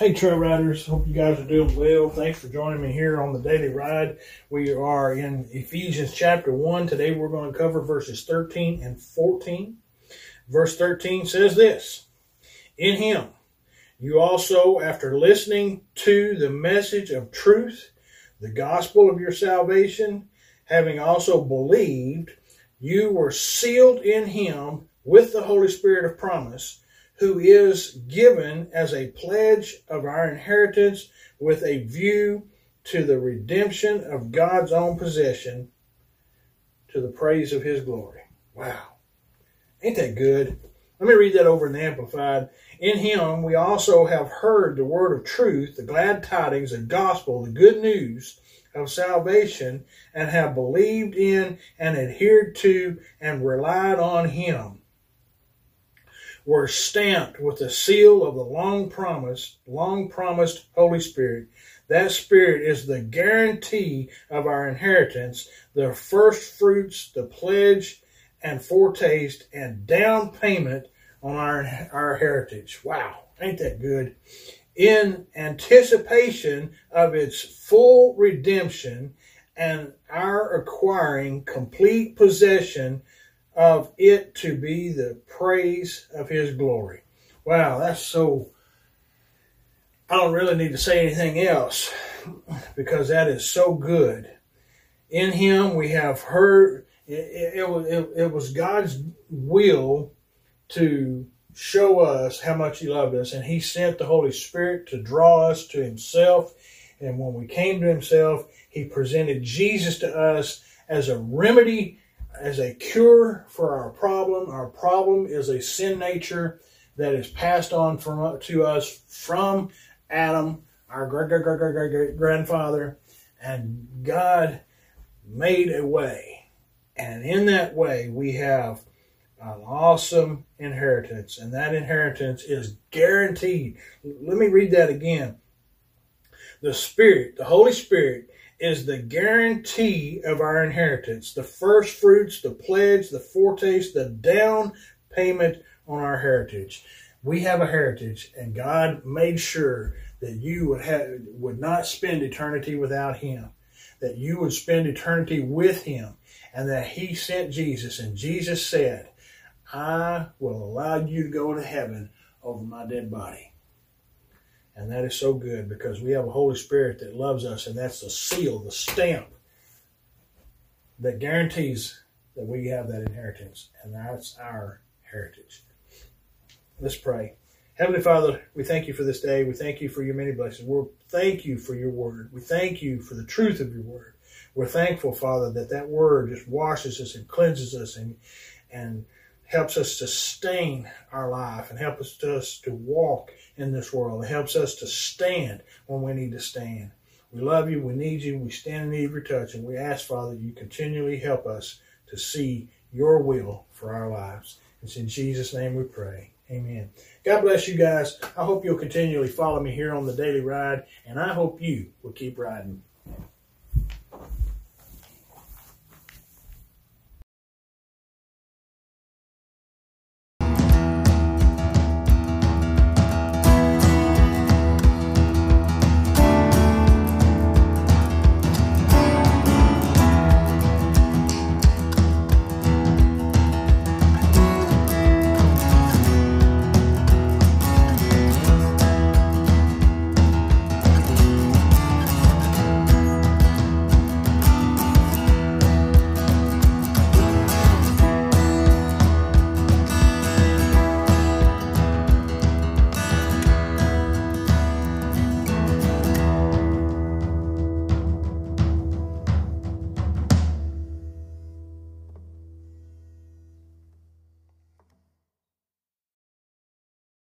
Hey, trail riders. Hope you guys are doing well. Thanks for joining me here on the daily ride. We are in Ephesians chapter 1. Today we're going to cover verses 13 and 14. Verse 13 says this In him, you also, after listening to the message of truth, the gospel of your salvation, having also believed, you were sealed in him with the Holy Spirit of promise who is given as a pledge of our inheritance with a view to the redemption of God's own possession to the praise of his glory. Wow. Ain't that good? Let me read that over in the Amplified. In him we also have heard the word of truth, the glad tidings, the gospel, the good news of salvation, and have believed in and adhered to and relied on him were stamped with the seal of the long promised, long promised Holy Spirit. That Spirit is the guarantee of our inheritance, the first fruits, the pledge and foretaste and down payment on our, our heritage. Wow, ain't that good? In anticipation of its full redemption and our acquiring complete possession of it to be the praise of his glory. Wow, that's so. I don't really need to say anything else because that is so good. In him we have heard, it, it, it, it was God's will to show us how much he loved us, and he sent the Holy Spirit to draw us to himself. And when we came to himself, he presented Jesus to us as a remedy as a cure for our problem. Our problem is a sin nature that is passed on from to us from Adam, our great great great great great grandfather, and God made a way, and in that way we have an awesome inheritance, and that inheritance is guaranteed. Let me read that again. The Spirit, the Holy Spirit, is the guarantee of our inheritance, the first fruits, the pledge, the foretaste, the down payment on our heritage. We have a heritage, and God made sure that you would have would not spend eternity without Him, that you would spend eternity with Him, and that He sent Jesus, and Jesus said, "I will allow you to go to heaven over my dead body." And that is so good because we have a Holy Spirit that loves us, and that's the seal, the stamp that guarantees that we have that inheritance, and that's our heritage. Let's pray. Heavenly Father, we thank you for this day. We thank you for your many blessings. We thank you for your word. We thank you for the truth of your word. We're thankful, Father, that that word just washes us and cleanses us and and helps us sustain our life and helps us to walk in this world. It helps us to stand when we need to stand. We love you. We need you. We stand in need of your touch. And we ask, Father, you continually help us to see your will for our lives. It's in Jesus' name we pray. Amen. God bless you guys. I hope you'll continually follow me here on the daily ride, and I hope you will keep riding.